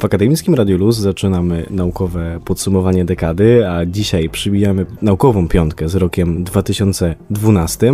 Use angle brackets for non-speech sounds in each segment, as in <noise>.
W Akademickim Radiu Luz zaczynamy naukowe podsumowanie dekady, a dzisiaj przybijamy naukową piątkę z rokiem 2012.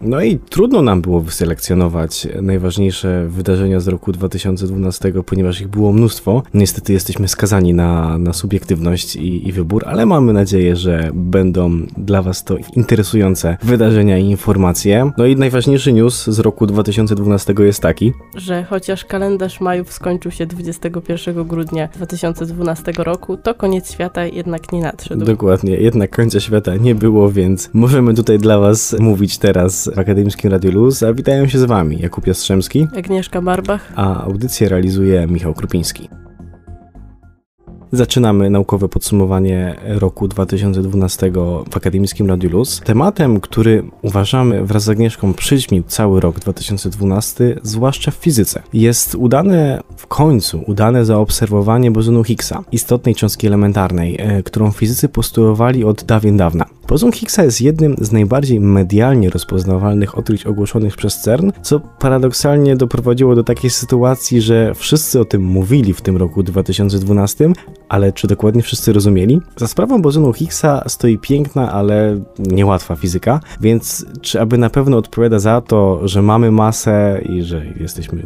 No i trudno nam było wyselekcjonować najważniejsze wydarzenia z roku 2012, ponieważ ich było mnóstwo. Niestety jesteśmy skazani na, na subiektywność i, i wybór, ale mamy nadzieję, że będą dla Was to interesujące wydarzenia i informacje. No i najważniejszy news z roku 2012 jest taki, że chociaż kalendarz majów skończył się 21 grudnia 2012 roku, to koniec świata jednak nie nadszedł. Dokładnie, jednak końca świata nie było, więc możemy tutaj dla Was mówić teraz w Akademickim Radiu Luz, a witają się z Wami Jakub Jastrzębski, Agnieszka Barbach, a audycję realizuje Michał Krupiński. Zaczynamy naukowe podsumowanie roku 2012 w Akademickim Radiu Luz. Tematem, który uważamy wraz z Agnieszką przyćmił cały rok 2012, zwłaszcza w fizyce, jest udane w końcu, udane zaobserwowanie bozonu Higgsa, istotnej cząstki elementarnej, e, którą fizycy postulowali od dawien dawna. Bozon Higgsa jest jednym z najbardziej medialnie rozpoznawalnych odkryć ogłoszonych przez CERN, co paradoksalnie doprowadziło do takiej sytuacji, że wszyscy o tym mówili w tym roku 2012, ale czy dokładnie wszyscy rozumieli? Za sprawą bozonu Higgsa stoi piękna, ale niełatwa fizyka, więc czy aby na pewno odpowiada za to, że mamy masę i że jesteśmy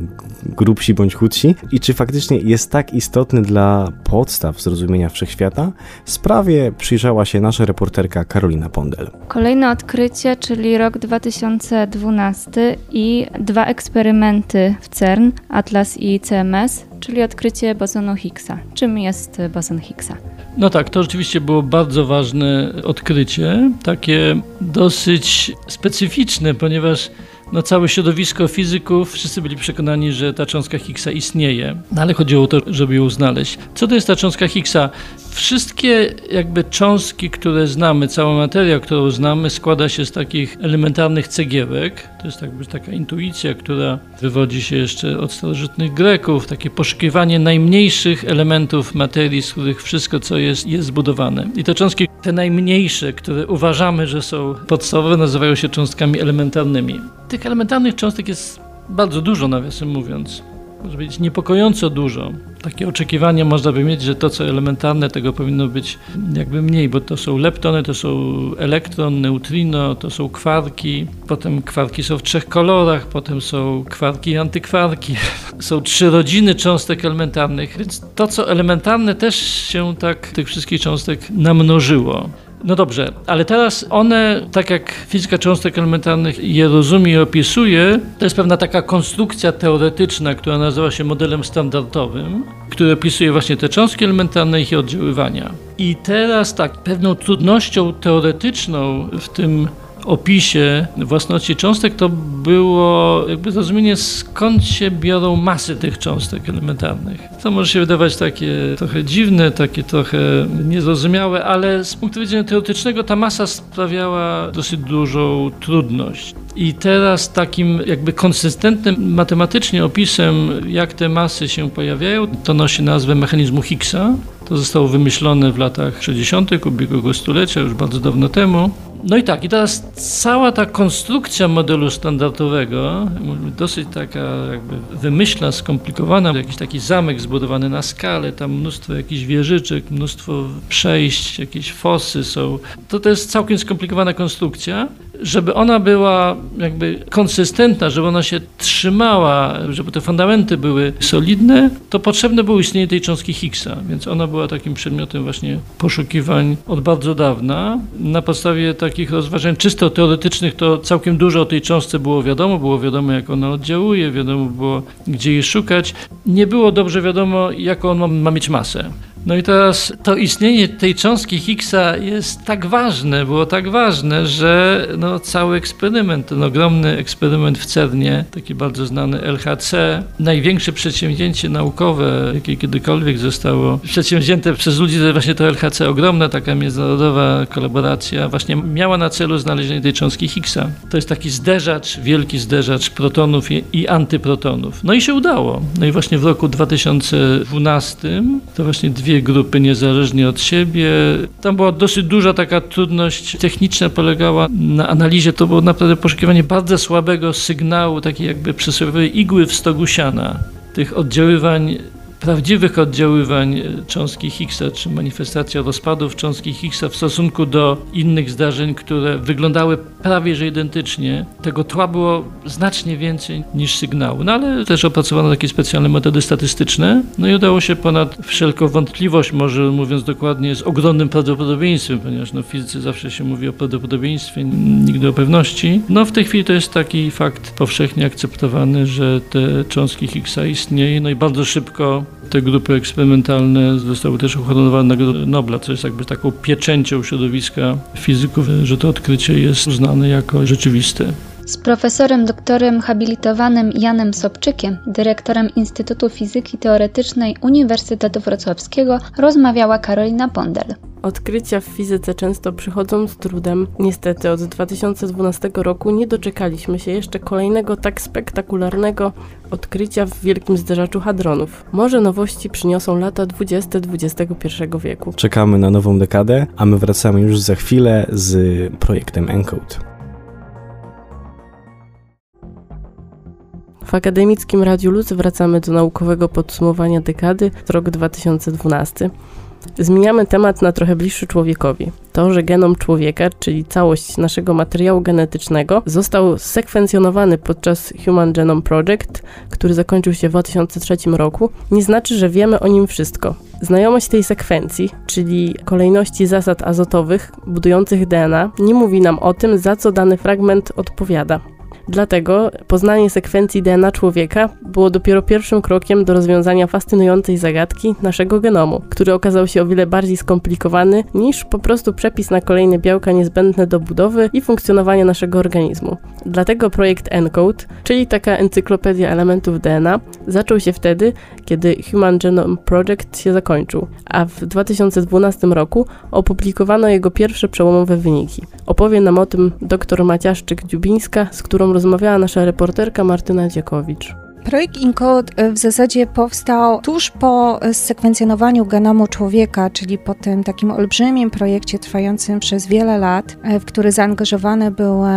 grubsi bądź chudsi? I czy faktycznie jest tak istotny dla podstaw zrozumienia wszechświata? Sprawie przyjrzała się nasza reporterka Karolina Pondel. Kolejne odkrycie, czyli rok 2012 i dwa eksperymenty w CERN, Atlas i CMS, czyli odkrycie bosonu Higgsa. Czym jest boson Higgsa? No tak, to rzeczywiście było bardzo ważne odkrycie, takie dosyć specyficzne, ponieważ no, całe środowisko fizyków, wszyscy byli przekonani, że ta cząstka Higgsa istnieje, no, ale chodziło o to, żeby ją znaleźć. Co to jest ta cząstka Higgsa? Wszystkie jakby cząstki, które znamy, cała materia, którą znamy, składa się z takich elementarnych cegiełek. To jest jakby taka intuicja, która wywodzi się jeszcze od starożytnych Greków, takie poszukiwanie najmniejszych elementów materii, z których wszystko, co jest, jest zbudowane. I te cząstki, te najmniejsze, które uważamy, że są podstawowe, nazywają się cząstkami elementarnymi. Tych elementarnych cząstek jest bardzo dużo, nawiasem mówiąc może być niepokojąco dużo. Takie oczekiwania można by mieć, że to, co elementarne, tego powinno być jakby mniej, bo to są leptony, to są elektron, neutrino, to są kwarki, potem kwarki są w trzech kolorach, potem są kwarki i antykwarki. <laughs> Są trzy rodziny cząstek elementarnych, więc to, co elementarne, też się tak tych wszystkich cząstek namnożyło. No dobrze, ale teraz one, tak jak fizyka cząstek elementarnych je rozumie i opisuje, to jest pewna taka konstrukcja teoretyczna, która nazywa się modelem standardowym, który opisuje właśnie te cząstki elementarne i ich oddziaływania. I teraz tak, pewną trudnością teoretyczną w tym opisie własności cząstek to było jakby zrozumienie skąd się biorą masy tych cząstek elementarnych. To może się wydawać takie trochę dziwne, takie trochę niezrozumiałe, ale z punktu widzenia teoretycznego ta masa sprawiała dosyć dużą trudność. I teraz takim jakby konsystentnym matematycznie opisem, jak te masy się pojawiają, to nosi nazwę mechanizmu Higgsa. To zostało wymyślone w latach 60. ubiegłego stulecia, już bardzo dawno temu. No i tak, i teraz cała ta konstrukcja modelu standardowego, dosyć taka jakby wymyślna, skomplikowana, jakiś taki zamek zbudowany na skalę, tam mnóstwo jakichś wieżyczek, mnóstwo przejść, jakieś fosy są. To to jest całkiem skomplikowana konstrukcja. Żeby ona była jakby konsystentna, żeby ona się trzymała, żeby te fundamenty były solidne, to potrzebne było istnienie tej cząstki Higgsa, więc ona była takim przedmiotem właśnie poszukiwań od bardzo dawna. Na podstawie takich rozważań czysto teoretycznych to całkiem dużo o tej cząstce było wiadomo, było wiadomo jak ona oddziałuje, wiadomo było gdzie jej szukać. Nie było dobrze wiadomo jaką on ma, ma mieć masę. No i teraz to istnienie tej cząstki Higgsa jest tak ważne, było tak ważne, że no, cały eksperyment, ten ogromny eksperyment w CERNie, taki bardzo znany LHC, największe przedsięwzięcie naukowe, jakie kiedykolwiek zostało przedsięwzięte przez ludzi, to właśnie to LHC, ogromna taka międzynarodowa kolaboracja, właśnie miała na celu znalezienie tej cząstki Higgsa. To jest taki zderzacz, wielki zderzacz protonów i, antyprotonów. No i się udało. No i właśnie w roku 2012 to właśnie dwie dwie grupy niezależnie od siebie. Tam była dosyć duża taka trudność techniczna, polegała na analizie. To było naprawdę poszukiwanie bardzo słabego sygnału, takiej jakby przysłowiowej igły w stogu siana. Tych oddziaływań prawdziwych oddziaływań cząstki Higgsa, czy manifestacja rozpadów cząstki Higgsa w stosunku do innych zdarzeń, które wyglądały prawie że identycznie. Tego tła było znacznie więcej niż sygnału. No ale też opracowano takie specjalne metody statystyczne, no i udało się ponad wszelką wątpliwość, może mówiąc dokładnie, z ogromnym prawdopodobieństwem, ponieważ no, w fizyce zawsze się mówi o prawdopodobieństwie, nigdy o pewności. No w tej chwili to jest taki fakt powszechnie akceptowany, że te cząstki Higgsa istnieją, no i bardzo szybko te grupy eksperymentalne zostały też uhonorowane Nagrodą Nobla, co jest jakby taką pieczęcią środowiska fizyków, że to odkrycie jest uznane jako rzeczywiste. Z profesorem doktorem habilitowanym Janem Sobczykiem, dyrektorem Instytutu Fizyki Teoretycznej Uniwersytetu Wrocławskiego, rozmawiała Karolina Pondel. Odkrycia w fizyce często przychodzą z trudem. Niestety od 2012 roku nie doczekaliśmy się jeszcze kolejnego tak spektakularnego odkrycia w wielkim zderzaczu hadronów. Może nowości przyniosą lata 20 XXI wieku. Czekamy na nową dekadę, a my wracamy już za chwilę z projektem ENCODE. W akademickim Radiu Luz wracamy do naukowego podsumowania dekady, rok 2012. Zmieniamy temat na trochę bliższy człowiekowi. To, że genom człowieka, czyli całość naszego materiału genetycznego, został sekwencjonowany podczas Human Genome Project, który zakończył się w 2003 roku, nie znaczy, że wiemy o nim wszystko. Znajomość tej sekwencji, czyli kolejności zasad azotowych budujących DNA, nie mówi nam o tym, za co dany fragment odpowiada. Dlatego poznanie sekwencji DNA człowieka było dopiero pierwszym krokiem do rozwiązania fascynującej zagadki naszego genomu, który okazał się o wiele bardziej skomplikowany niż po prostu przepis na kolejne białka niezbędne do budowy i funkcjonowania naszego organizmu. Dlatego projekt ENCODE, czyli taka encyklopedia elementów DNA, zaczął się wtedy, kiedy Human Genome Project się zakończył, a w 2012 roku opublikowano jego pierwsze przełomowe wyniki. Opowie nam o tym dr Maciaszczyk-Dziubińska, z którą rozmawiała nasza reporterka Martyna Dziekowicz. Projekt INCODE e, w zasadzie powstał tuż po e, sekwencjonowaniu genomu człowieka, czyli po tym takim olbrzymim projekcie trwającym przez wiele lat, e, w który zaangażowane były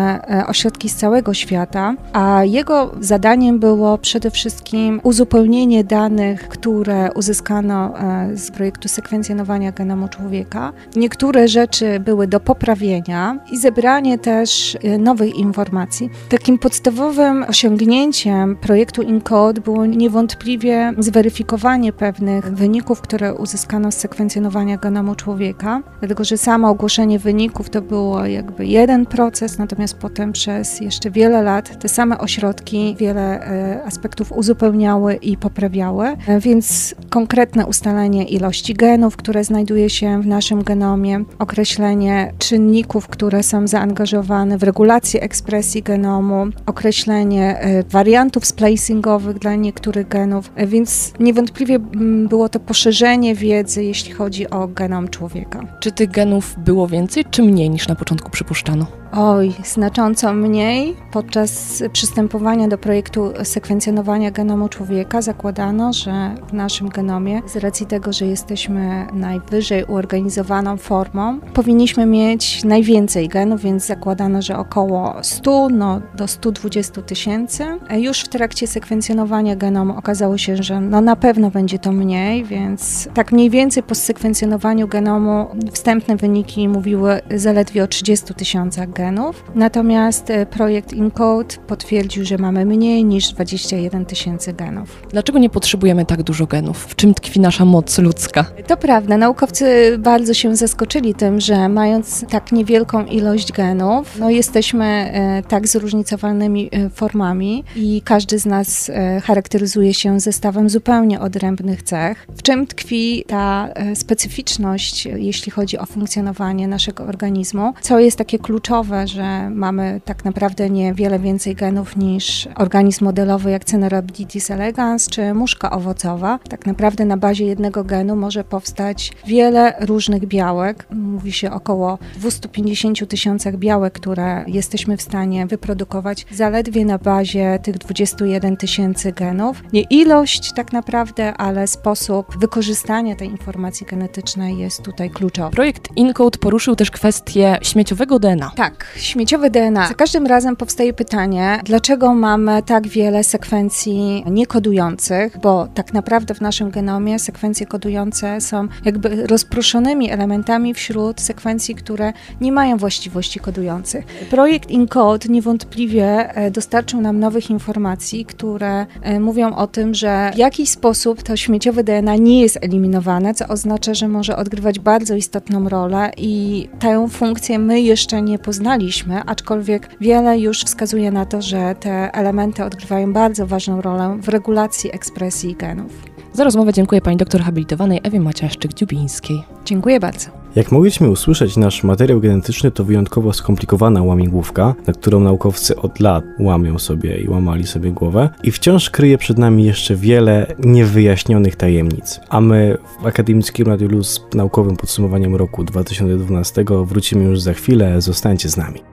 ośrodki z całego świata, a jego zadaniem było przede wszystkim uzupełnienie danych, które uzyskano z projektu sekwencjonowania genomu człowieka. Niektóre rzeczy były do poprawienia i zebranie też nowych informacji. Takim podstawowym osiągnięciem projektu Code było niewątpliwie zweryfikowanie pewnych wyników, które uzyskano z sekwencjonowania genomu człowieka, dlatego że samo ogłoszenie wyników to było jakby jeden proces, natomiast potem przez jeszcze wiele lat te same ośrodki wiele e, aspektów uzupełniały i poprawiały, e, więc konkretne ustalenie ilości genów, które znajduje się w naszym genomie, określenie czynników, które są zaangażowane w regulację ekspresji genomu, określenie e, wariantów splicing dla niektórych genów, więc niewątpliwie mm, było to poszerzenie wiedzy, jeśli chodzi o genom człowieka. Czy tych genów było więcej, czy mniej niż na początku przypuszczano? Oj, znacząco mniej. Podczas przystępowania do projektu sekwencjonowania genomu człowieka zakładano, że w naszym genomie, z racji tego, że jesteśmy najwyżej uorganizowaną formą, powinniśmy mieć najwięcej genów, więc zakładano, że około 100 no, do 120 tysięcy. Już w trakcie sekwencjonowania genomu okazało się, że no, na pewno będzie to mniej, więc tak mniej więcej po sekwencjonowaniu genomu wstępne wyniki mówiły zaledwie o 30 tysiącach genów genów, natomiast e, projekt InCode potwierdził, że mamy mniej niż 21 tysięcy genów. Dlaczego nie potrzebujemy tak dużo genów? W czym tkwi nasza moc ludzka? To prawda, naukowcy bardzo się zaskoczyli tym, że mając tak niewielką ilość genów, no jesteśmy e, tak zróżnicowanymi e, formami i każdy z nas charakteryzuje się zestawem zupełnie odrębnych cech. W czym tkwi ta specyficzność, jeśli chodzi o funkcjonowanie naszego organizmu, co jest takie kluczowe że mamy tak naprawdę niewiele więcej genów niż organizm modelowy jak Cenorhabditis elegans czy muszka owocowa. Tak naprawdę na bazie jednego genu może powstać wiele różnych białek. Mówi się około 250 tysiącach białek, które jesteśmy w stanie wyprodukować zaledwie na bazie tych 21 tysięcy genów. Nie ilość tak naprawdę, ale sposób wykorzystania tej informacji genetycznej jest tutaj kluczowy. Projekt InCode poruszył też kwestię śmieciowego DNA. Tak, Tak, śmieciowe DNA. Za każdym razem powstaje pytanie, dlaczego mamy tak wiele sekwencji niekodujących, bo tak naprawdę w naszym genomie sekwencje kodujące są jakby rozproszonymi elementami wśród sekwencji, które nie mają właściwości kodujących. Projekt ENCODE niewątpliwie e, dostarczył nam nowych informacji, które e, mówią o tym, że w jakiś sposób to śmieciowe DNA nie jest eliminowane, co oznacza, że może odgrywać bardzo istotną rolę i tę funkcję my jeszcze nie poznaliśmy, aczkolwiek wiele już wskazuje na to, że te elementy odgrywają bardzo ważną rolę w regulacji ekspresji genów. Za rozmowę dziękuję pani doktor habilitowanej Ewie Maciaszczyk-Dziubińskiej. Dziękuję bardzo. Jak mogliśmy usłyszeć, nasz materiał genetyczny to wyjątkowo skomplikowana łamigłówka, na którą naukowcy od lat łamią sobie i łamali sobie głowę i wciąż kryje przed nami jeszcze wiele niewyjaśnionych tajemnic. A my w Akademickim Radio Luz z naukowym podsumowaniem roku 2012 wrócimy już za chwilę, zostańcie z nami.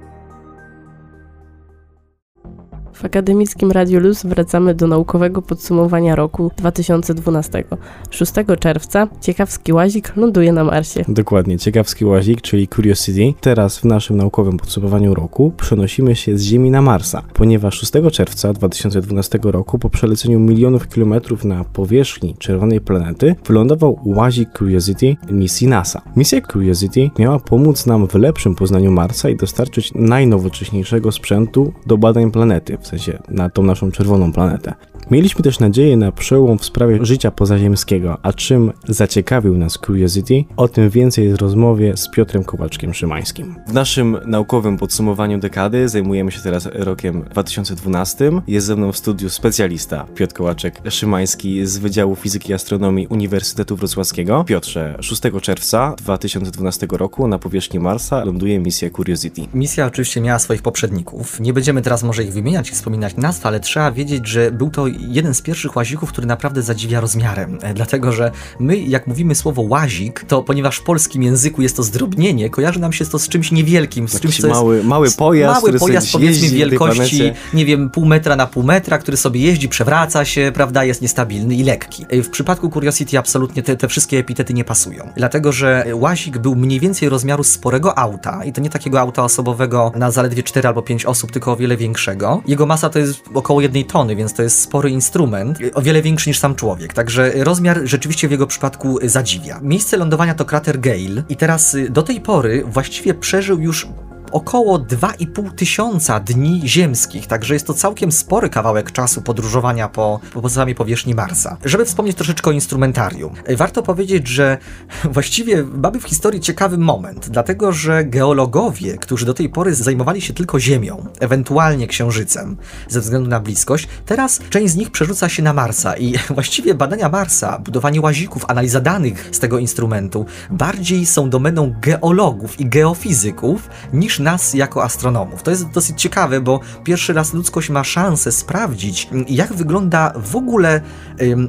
W Akademickim Radiu Luz wracamy do naukowego podsumowania roku 2012. 6 czerwca ciekawski łazik ląduje na Marsie. Dokładnie, ciekawski łazik, czyli Curiosity. Teraz w naszym naukowym podsumowaniu roku przenosimy się z Ziemi na Marsa, ponieważ 6 czerwca 2012 roku po przeleceniu milionów kilometrów na powierzchni czerwonej planety wylądował łazik Curiosity misji NASA. Misja Curiosity miała pomóc nam w lepszym poznaniu Marsa i dostarczyć najnowocześniejszego sprzętu do badań planety, w sensie na tą naszą czerwoną planetę. Mieliśmy też nadzieję na przełom w sprawie życia pozaziemskiego, a czym zaciekawił nas Curiosity, o tym więcej w rozmowie z Piotrem Kowaczkiem-Szymańskim. W naszym naukowym podsumowaniu dekady zajmujemy się teraz rokiem 2012. Jest ze mną w studiu specjalista Piotr Kołaczek-Szymański z Wydziału Fizyki i Astronomii Uniwersytetu Wrocławskiego. Piotrze, 6 czerwca 2012 roku na powierzchni Marsa ląduje misja Curiosity. Misja oczywiście miała swoich poprzedników. Nie będziemy teraz może ich wymieniać i wspominać nazw, ale trzeba wiedzieć, że był to jeden z pierwszych łazików, który naprawdę zadziwia rozmiarem. E, dlatego, że my, jak mówimy słowo łazik, to ponieważ w polskim języku jest to zdrobnienie, kojarzy nam się to z czymś niewielkim, z czymś, co mały, jest, mały pojazd, mały pojazd powiedzmy wielkości, nie wiem, pół metra na pół metra, który sobie jeździ, przewraca się, prawda, jest niestabilny i lekki. E, w przypadku Curiosity absolutnie te, te wszystkie epitety nie pasują. Dlatego, że łazik był mniej więcej rozmiaru sporego auta i to nie takiego auta osobowego na zaledwie 4 albo 5 osób, tylko o wiele większego. Jego masa to jest około jednej tony, więc to jest spory instrument, o wiele większy niż sam człowiek. Także rozmiar rzeczywiście w jego przypadku zadziwia. Miejsce lądowania to krater Gale i teraz y, do tej pory właściwie przeżył już około 2,5 tysiąca dni ziemskich, także jest to całkiem spory kawałek czasu podróżowania po, po samej powierzchni Marsa. Żeby wspomnieć troszeczkę o instrumentarium, warto powiedzieć, że <laughs> właściwie mamy w historii ciekawy moment, dlatego że geologowie, którzy do tej pory zajmowali się tylko Ziemią, ewentualnie Księżycem, ze względu na bliskość, teraz część z nich przerzuca się na Marsa i <laughs> właściwie badania Marsa, budowanie łazików, analiza danych z tego instrumentu bardziej są domeną geologów i geofizyków niż nas jako astronomów. To jest dosyć ciekawe, bo pierwszy raz ludzkość ma szansę sprawdzić, jak wygląda w ogóle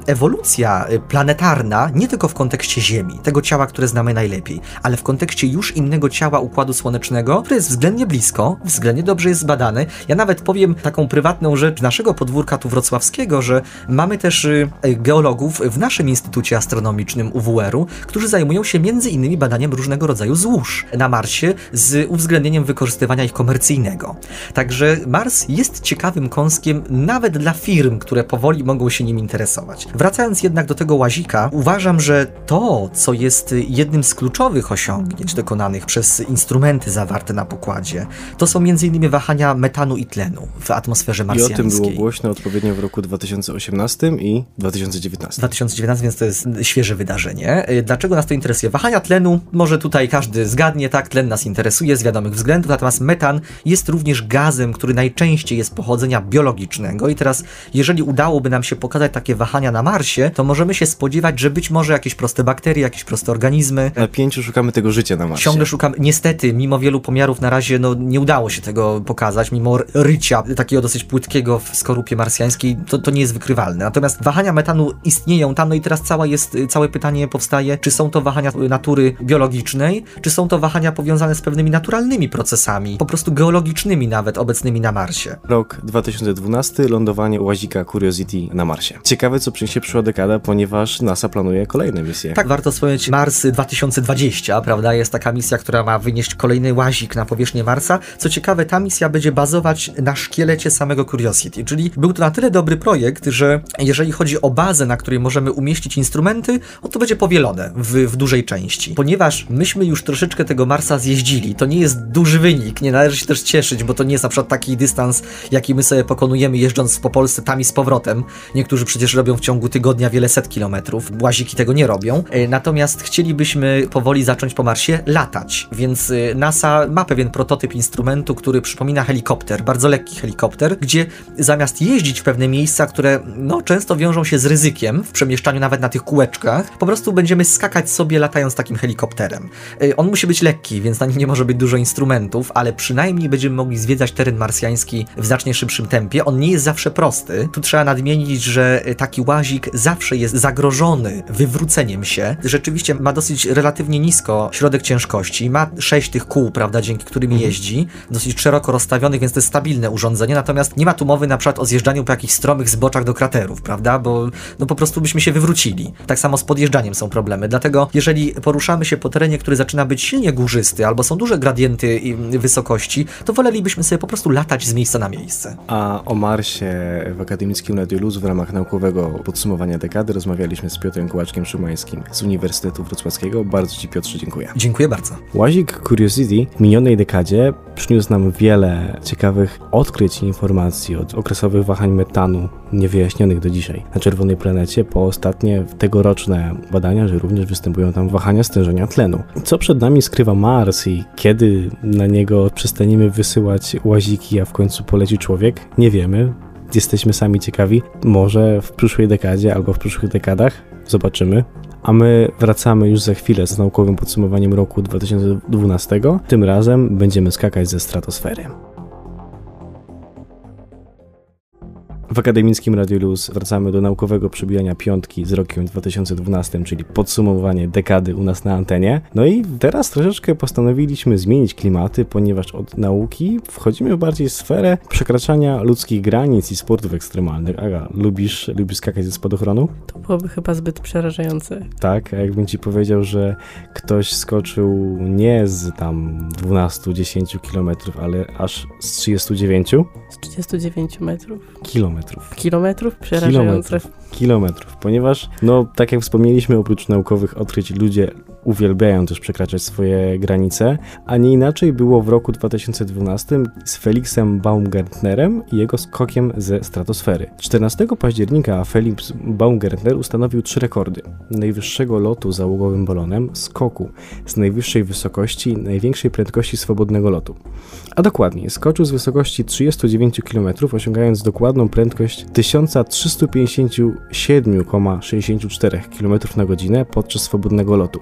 ewolucja y, planetarna, nie tylko w kontekście Ziemi, tego ciała, które znamy najlepiej, ale w kontekście już innego ciała Układu Słonecznego, które jest względnie blisko, względnie dobrze jest zbadane. Ja nawet powiem taką prywatną rzecz naszego podwórka tu wrocławskiego, że mamy też y, geologów w naszym Instytucie Astronomicznym UWR-u, którzy zajmują się między innymi badaniem różnego rodzaju złóż na Marsie z uwzględnieniem wykorzystywania ich komercyjnego. Także Mars jest ciekawym kąskiem nawet dla firm, które powoli mogą się nim interesować. Wracając jednak do tego łazika, uważam, że to, co jest jednym z kluczowych osiągnięć dokonanych przez instrumenty zawarte na pokładzie, to są m.in. wahania metanu i tlenu w atmosferze marsjańskiej. I o tym było głośno odpowiednio w roku 2018 i 2019. 2019, więc to jest świeże wydarzenie. Dlaczego nas to interesuje? Wahania tlenu, może tutaj każdy zgadnie, tak, tlen nas interesuje z wiadomych względów, względów, natomiast metan jest również gazem, który najczęściej jest pochodzenia biologicznego. I teraz, jeżeli udałoby nam się pokazać takie wahania na Marsie, to możemy się spodziewać, że być może jakieś proste bakterie, jakieś proste organizmy. Na pięciu szukamy tego życia na Marsie. Ciągle szukamy. Niestety, mimo wielu pomiarów na razie no, nie udało się tego pokazać, mimo rycia takiego dosyć płytkiego w skorupie marsjańskiej, to, to nie jest wykrywalne. Natomiast wahania metanu istnieją tam, no i teraz cała jest, całe pytanie powstaje, czy są to wahania natury biologicznej, czy są to wahania powiązane z pewnymi naturalnymi procesami procesami, po prostu geologicznymi nawet obecnymi na Marsie. Rok 2012, lądowanie łazika Curiosity na Marsie. Ciekawe, co przyniesie przyszła dekada, ponieważ NASA planuje kolejne misje. Tak, warto wspomnieć Mars 2020, prawda? Jest taka misja, która ma wynieść kolejny łazik na powierzchnię Marsa. Co ciekawe, ta misja będzie bazować na szkielecie samego Curiosity, czyli był to na tyle dobry projekt, że jeżeli chodzi o bazę, na której możemy umieścić instrumenty, to będzie powielone w, w dużej części. Ponieważ myśmy już troszeczkę tego Marsa zjeździli, to nie jest duży wynik, nie należy się też cieszyć, bo to nie jest na przykład taki dystans, jaki my sobie pokonujemy jeżdżąc po Polsce tam i z powrotem. Niektórzy przecież robią w ciągu tygodnia wiele set kilometrów, łaziki tego nie robią. E, natomiast chcielibyśmy powoli zacząć po Marsie latać, więc e, NASA ma pewien prototyp instrumentu, który przypomina helikopter, bardzo lekki helikopter, gdzie zamiast jeździć w pewne miejsca, które no, często wiążą się z ryzykiem w przemieszczaniu nawet na tych kółeczkach, po prostu będziemy skakać sobie latając takim helikopterem. E, on musi być lekki, więc na nim nie może być dużo instrumentów, ale przynajmniej będziemy mogli zwiedzać teren marsjański w znacznie szybszym tempie. On nie jest zawsze prosty. Tu trzeba nadmienić, że taki łazik zawsze jest zagrożony wywróceniem się. Rzeczywiście ma dosyć relatywnie nisko środek ciężkości, ma sześć tych kół, prawda, dzięki którym mhm. jeździ, dosyć szeroko rozstawionych, więc to jest stabilne urządzenie, natomiast nie ma tu mowy na przykład o zjeżdżaniu po jakichś stromych zboczach do kraterów, prawda, bo no po prostu byśmy się wywrócili. Tak samo z podjeżdżaniem są problemy, dlatego jeżeli poruszamy się po terenie, który zaczyna być silnie górzysty, albo są duże gradienty wysokości, to wolelibyśmy sobie po prostu latać z miejsca na miejsce. A o Marsie w Akademickim Radiu Luz w ramach naukowego podsumowania dekady rozmawialiśmy z Piotrem Kołaczkiem Szymańskim z Uniwersytetu Wrocławskiego. Bardzo Ci Piotrze dziękuję. Dziękuję bardzo. Łazik Curiosity w minionej dekadzie przyniósł nam wiele ciekawych odkryć i informacji od okresowych wahań metanu niewyjaśnionych do dzisiaj na czerwonej planecie po ostatnie tegoroczne badania, że również występują tam wahania stężenia tlenu. Co przed nami skrywa Mars i kiedy na niego przestaniemy wysyłać łaziki, a w końcu poleci człowiek? Nie wiemy jesteśmy sami ciekawi. Może w przyszłej dekadzie albo w przyszłych dekadach zobaczymy. A my wracamy już za chwilę z naukowym podsumowaniem roku 2012. Tym razem będziemy skakać ze stratosfery. W akademickim Radio Luz wracamy do naukowego przybijania piątki z rokiem 2012, czyli podsumowanie dekady u nas na antenie. No i teraz troszeczkę postanowiliśmy zmienić klimaty, ponieważ od nauki wchodzimy w bardziej sferę przekraczania ludzkich granic i sportów ekstremalnych. Aga, lubisz, lubisz skakać ze spadochronu? To byłoby chyba zbyt przerażające. Tak, a jakbym ci powiedział, że ktoś skoczył nie z tam 12-10 kilometrów, ale aż z 39? Z 39 metrów. Kilometrów kilometrów. Kilometrów? Przerażające. Kilometrów, kilometrów, ponieważ, no, tak jak wspomnieliśmy, oprócz naukowych odkryć, ludzie uwielbiają też przekraczać swoje granice, a nie inaczej było w roku 2012 z Felixem Baumgartnerem i jego skokiem ze stratosfery. 14 października Felix Baumgartner ustanowił trzy rekordy. Najwyższego lotu załogowym balonem, skoku z najwyższej wysokości, największej prędkości swobodnego lotu. A dokładniej, skoczył z wysokości 39 km, osiągając dokładną prędkość 1357,64 km na godzinę podczas swobodnego lotu.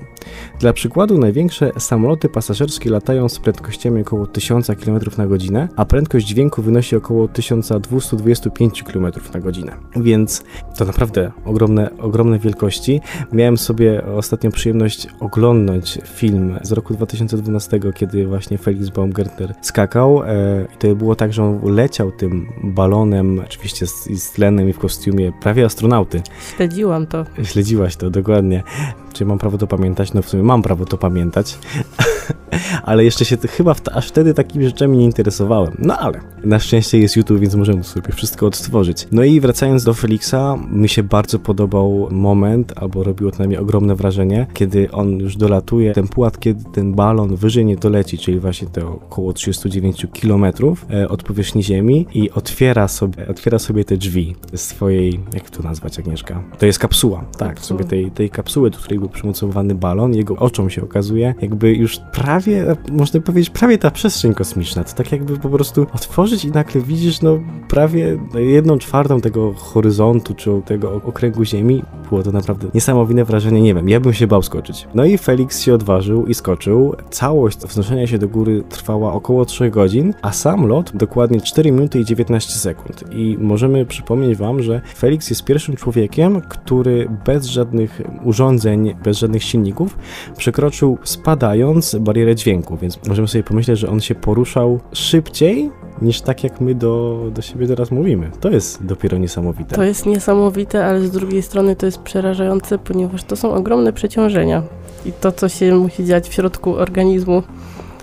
Dla przykładu największe samoloty pasażerskie latają z prędkościami około 1000 km na godzinę, a prędkość dźwięku wynosi około 1225 km na godzinę. Więc to naprawdę ogromne, ogromne wielkości. Miałem sobie ostatnio przyjemność oglądnąć film z roku 2012, kiedy właśnie Felix Baumgartner skakał. E, I to było tak, że on leciał tym balonem, oczywiście z, z tlenem i w kostiumie prawie astronauty. Śledziłam to. Śledziłaś to, dokładnie. Czy mam prawo to pamiętać? No w sumie mam prawo to pamiętać, <laughs> ale jeszcze się chyba aż wtedy takimi rzeczami nie interesowałem. No ale na szczęście jest YouTube, więc możemy sobie wszystko odtworzyć. No i wracając do Felixa, mi się bardzo podobał moment, albo robiło to na mnie ogromne wrażenie, kiedy on już dolatuje, ten płat, kiedy ten balon wyżej nie doleci, czyli właśnie te około 39 km e, od powierzchni Ziemi i otwiera sobie, otwiera sobie te drzwi swojej, jak to nazwać Agnieszka? To jest kapsuła, tak, sobie tej, tej kapsuły, do której był przymocowany balon, jego oczom się okazuje, jakby już prawie, można powiedzieć, prawie ta przestrzeń kosmiczna. To tak jakby po prostu otworzyć i nagle widzisz, no prawie jedną czwartą tego horyzontu, czy tego okręgu Ziemi. Było to naprawdę niesamowite wrażenie, nie wiem, ja bym się bał skoczyć. No i Felix się odważył i skoczył. Całość wznoszenia się do góry trwała około 3 godzin, a sam lot dokładnie 4 minuty i 19 sekund. I możemy przypomnieć wam, że Felix jest pierwszym człowiekiem, który bez żadnych urządzeń bez żadnych silników, przekroczył spadając barierę dźwięku, więc możemy sobie pomyśleć, że on się poruszał szybciej niż tak jak my do, do siebie teraz mówimy. To jest dopiero niesamowite. To jest niesamowite, ale z drugiej strony to jest przerażające, ponieważ to są ogromne przeciążenia. I to, co się musi dziać w środku organizmu,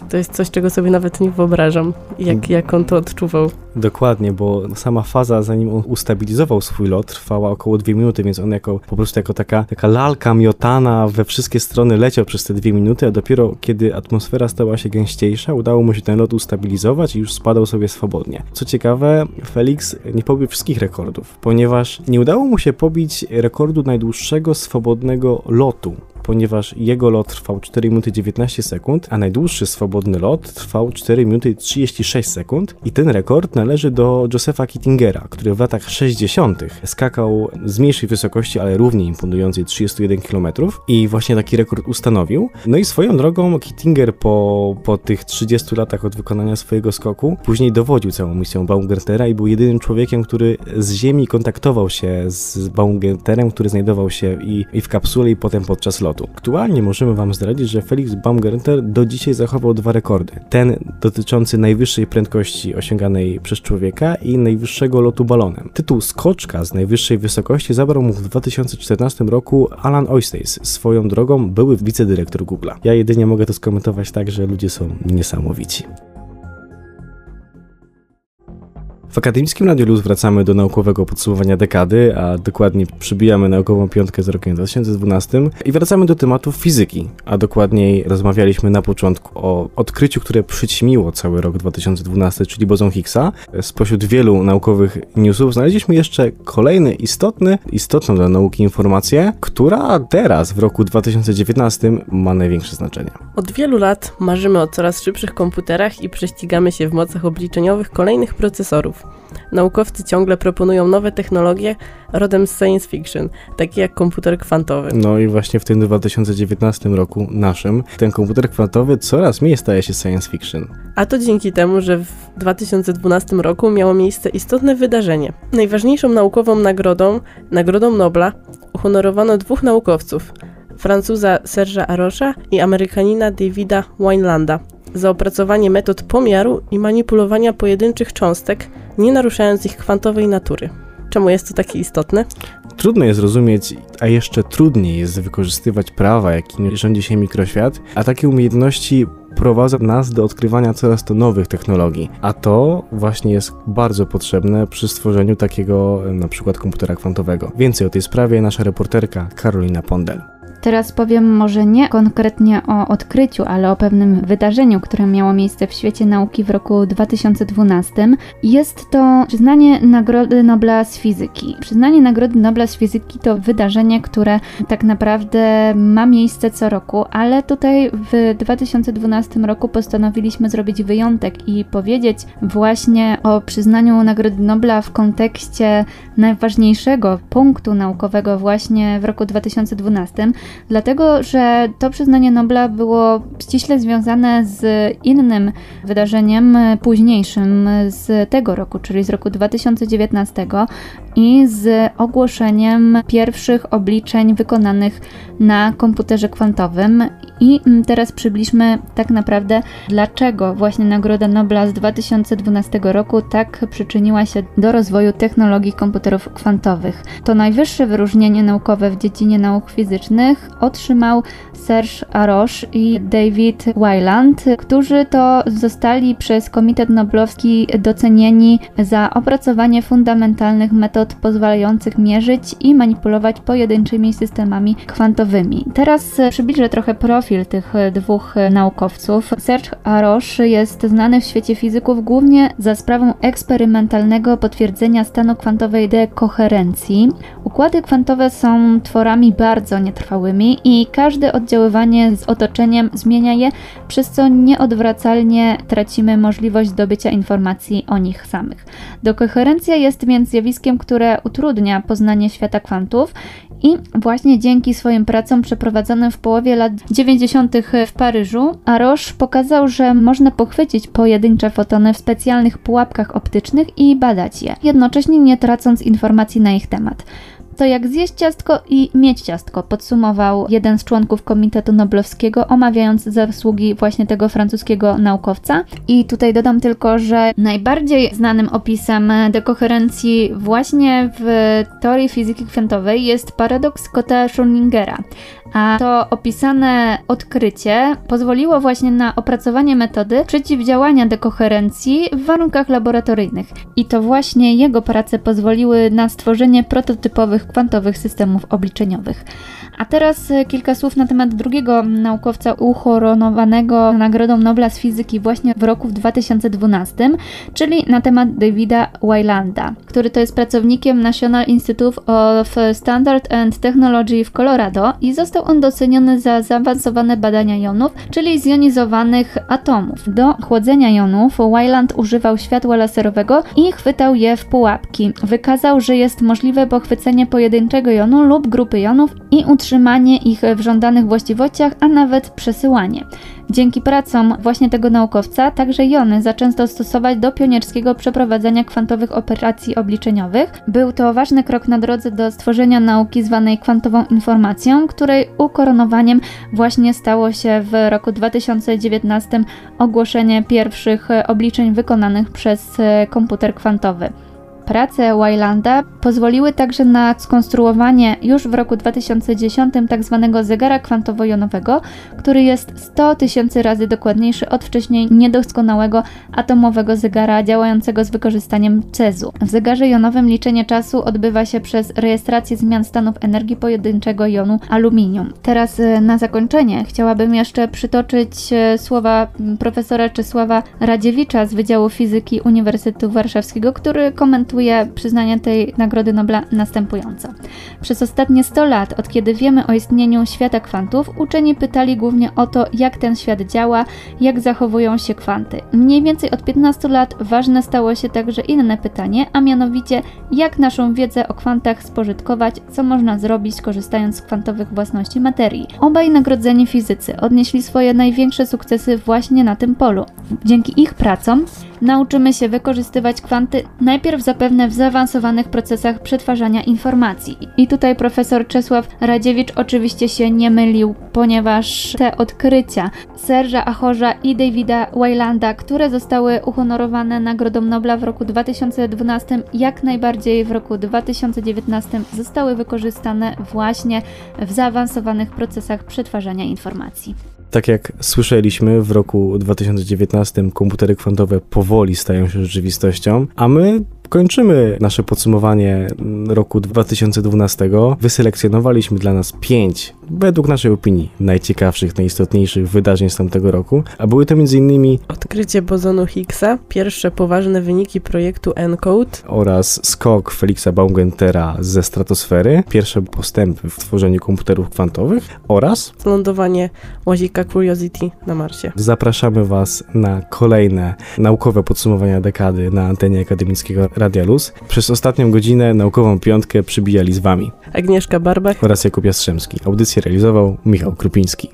to jest coś, czego sobie nawet nie wyobrażam, jak, jak on to odczuwał. Dokładnie, bo sama faza, zanim on ustabilizował swój lot, trwała około dwie minuty, więc on jako po prostu jako taka, taka lalka miotana we wszystkie strony leciał przez te dwie minuty, a dopiero kiedy atmosfera stała się gęściejsza, udało mu się ten lot ustabilizować i już spadał sobie swobodnie. Co ciekawe, Felix nie pobił wszystkich rekordów, ponieważ nie udało mu się pobić rekordu najdłuższego swobodnego lotu ponieważ jego lot trwał 4 minuty 19 sekund, a najdłuższy swobodny lot trwał 4 minuty 36 sekund i ten rekord należy do Josepha Kittingera, który w latach 60. skakał z mniejszej wysokości, ale równie imponującej 31 km i właśnie taki rekord ustanowił. No i swoją drogą Kittinger po, po tych 30 latach od wykonania swojego skoku później dowodził całą misją Baumgartnera i był jedynym człowiekiem, który z Ziemi kontaktował się z Baumgartnerem, który znajdował się i, i w kapsule i potem podczas lotu. Aktualnie możemy Wam zdradzić, że Felix Baumgartner do dzisiaj zachował dwa rekordy. Ten dotyczący najwyższej prędkości osiąganej przez człowieka i najwyższego lotu balonem. Tytuł skoczka z najwyższej wysokości zabrał mu w 2014 roku Alan Oystace, swoją drogą były wicedyrektor Google'a. Ja jedynie mogę to skomentować tak, że ludzie są niesamowici. W akademickim Radiu Luz wracamy do naukowego podsumowania dekady, a dokładnie przybijamy naukową piątkę z rokiem 2012 i wracamy do tematów fizyki, a dokładniej rozmawialiśmy na początku o odkryciu, które przyćmiło cały rok 2012, czyli bozon Higgsa. Spośród wielu naukowych newsów znaleźliśmy jeszcze kolejny istotny, istotną dla nauki informację, która teraz w roku 2019 ma największe znaczenie. Od wielu lat marzymy o coraz szybszych komputerach i prześcigamy się w mocach obliczeniowych kolejnych procesorów. Naukowcy ciągle proponują nowe technologie rodem z science fiction, takie jak komputer kwantowy. No i właśnie w tym 2019 roku naszym ten komputer kwantowy coraz mniej staje się science fiction. A to dzięki temu, że w 2012 roku miało miejsce istotne wydarzenie. Najważniejszą naukową nagrodą, Nagrodą Nobla, uhonorowano dwóch naukowców. Francuza Serge'a Arosza i Amerykanina Davida Winelanda za opracowanie metod pomiaru i manipulowania pojedynczych cząstek, nie naruszając ich kwantowej natury. Czemu jest to takie istotne? Trudno jest zrozumieć, a jeszcze trudniej jest wykorzystywać prawa, jakimi rządzi się mikroświat, a takie umiejętności prowadzą nas do odkrywania coraz to nowych technologii, a to właśnie jest bardzo potrzebne przy stworzeniu takiego na przykład komputera kwantowego. Więcej o tej sprawie nasza reporterka Karolina Pondel. Teraz powiem może nie konkretnie o odkryciu, ale o pewnym wydarzeniu, które miało miejsce w świecie nauki w roku 2012. Jest to przyznanie Nagrody Nobla z fizyki. Przyznanie Nagrody Nobla z fizyki to wydarzenie, które tak naprawdę ma miejsce co roku, ale tutaj w 2012 roku postanowiliśmy zrobić wyjątek i powiedzieć właśnie o przyznaniu Nagrody Nobla w kontekście najważniejszego punktu naukowego właśnie w roku 2012 dlatego że to przyznanie Nobla było ściśle związane z innym wydarzeniem późniejszym z tego roku, czyli z roku 2019 i z ogłoszeniem pierwszych obliczeń wykonanych na komputerze kwantowym. I teraz przybliżmy tak naprawdę, dlaczego właśnie Nagroda Nobla z 2012 roku tak przyczyniła się do rozwoju technologii komputerów kwantowych. To najwyższe wyróżnienie naukowe w dziedzinie nauk fizycznych otrzymał Serge Arosz i David Wyland, którzy to zostali przez Komitet Noblowski docenieni za opracowanie fundamentalnych metod pozwalających mierzyć i manipulować pojedynczymi systemami kwantowymi. Teraz przybliżę trochę profil tych dwóch naukowców. Serge Arosz jest znany w świecie fizyków głównie za sprawą eksperymentalnego potwierdzenia stanu kwantowej dekoherencji. Układy kwantowe są tworami bardzo nietrwałymi i każde oddziaływanie z otoczeniem zmienia je, przez co nieodwracalnie tracimy możliwość zdobycia informacji o nich samych. Dekoherencja jest więc zjawiskiem, które utrudnia poznanie świata kwantów i właśnie dzięki swoim pracom przeprowadzonym w połowie lat 90. w Paryżu, Arosz pokazał, że można pochwycić pojedyncze fotony w specjalnych pułapkach optycznych i badać je, jednocześnie nie tracąc informacji na ich temat. To jak zjeść ciastko i mieć ciastko, podsumował jeden z członków Komitetu Noblowskiego, omawiając zasługi właśnie tego francuskiego naukowca. I tutaj dodam tylko, że najbardziej znanym opisem dekoherencji właśnie w teorii fizyki kwantowej jest paradoks Scotta Schrödingera. A to opisane odkrycie pozwoliło właśnie na opracowanie metody przeciwdziałania dekoherencji w warunkach laboratoryjnych. I to właśnie jego prace pozwoliły na stworzenie prototypowych kwantowych systemów obliczeniowych. A teraz e, kilka słów na temat drugiego naukowca uhoronowanego Nagrodą Nobla z fizyki właśnie w roku 2012, czyli na temat Davida Wylanda, który to jest pracownikiem National Institute of Standard and Technology w Colorado i został on doceniony za zaawansowane badania jonów, czyli zjonizowanych atomów. Do chłodzenia jonów Wyland używał światła laserowego i chwytał je w pułapki. Wykazał, że jest możliwe pochwycenie pojedynczego jonu lub grupy jonów i utrzymanie utrzymanie ich w żądanych właściwościach, a nawet przesyłanie. Dzięki pracom właśnie tego naukowca także jony zaczęto stosować do pionierskiego przeprowadzania kwantowych operacji obliczeniowych. Był to ważny krok na drodze do stworzenia nauki zwanej kwantową informacją, której ukoronowaniem właśnie stało się w roku 2019 ogłoszenie pierwszych obliczeń wykonanych przez komputer kwantowy. Prace Wylanda pozwoliły także na skonstruowanie już w roku 2010 tzw. Tak zegara kwantowo-jonowego, który jest 100 tysięcy razy dokładniejszy od wcześniej niedoskonałego atomowego zegara działającego z wykorzystaniem cezu. W zegarze jonowym liczenie czasu odbywa się przez rejestrację zmian stanów energii pojedynczego jonu aluminium. Teraz e, na zakończenie chciałabym jeszcze przytoczyć e, słowa profesora Czesława Radziewicza z Wydziału Fizyki Uniwersytetu Warszawskiego, który komentuje przyznanie tej Nagrody Nobla następująco. Przez ostatnie 100 lat, od kiedy wiemy o istnieniu świata kwantów, uczeni pytali głównie o to, jak ten świat działa, jak zachowują się kwanty. Mniej więcej od 15 lat ważne stało się także inne pytanie, a mianowicie, jak naszą wiedzę o kwantach spożytkować, co można zrobić korzystając z kwantowych własności materii. Obaj nagrodzeni fizycy odnieśli swoje największe sukcesy właśnie na tym polu. Dzięki ich pracom nauczymy się wykorzystywać kwanty najpierw zapewne w zaawansowanych procesach przetwarzania informacji. I tutaj profesor Czesław Radziewicz oczywiście się nie mylił, ponieważ te odkrycia Serża Achorza i Davida Wylanda, które zostały uhonorowane Nagrodą Nobla w roku 2012, jak najbardziej w roku 2019 zostały wykorzystane właśnie w zaawansowanych procesach przetwarzania informacji. Tak jak słyszeliśmy, w roku 2019 komputery kwantowe powoli stają się rzeczywistością, a my kończymy nasze podsumowanie roku 2012. Wyselekcjonowaliśmy dla nas pięć, według naszej opinii, najciekawszych, najistotniejszych wydarzeń z tamtego roku, a były to m.in. odkrycie bozonu Higgsa, pierwsze poważne wyniki projektu ENCODE oraz skok Felixa Baumgantera ze stratosfery, pierwsze postępy w tworzeniu komputerów kwantowych oraz lądowanie łazika Curiosity na Marsie. Zapraszamy Was na kolejne naukowe podsumowania dekady na antenie akademickiego Radia Luz. Przez ostatnią godzinę naukową piątkę przybijali z Wami Agnieszka Barbach oraz Jakub Jastrzębski. Audycję realizował Michał Krupiński.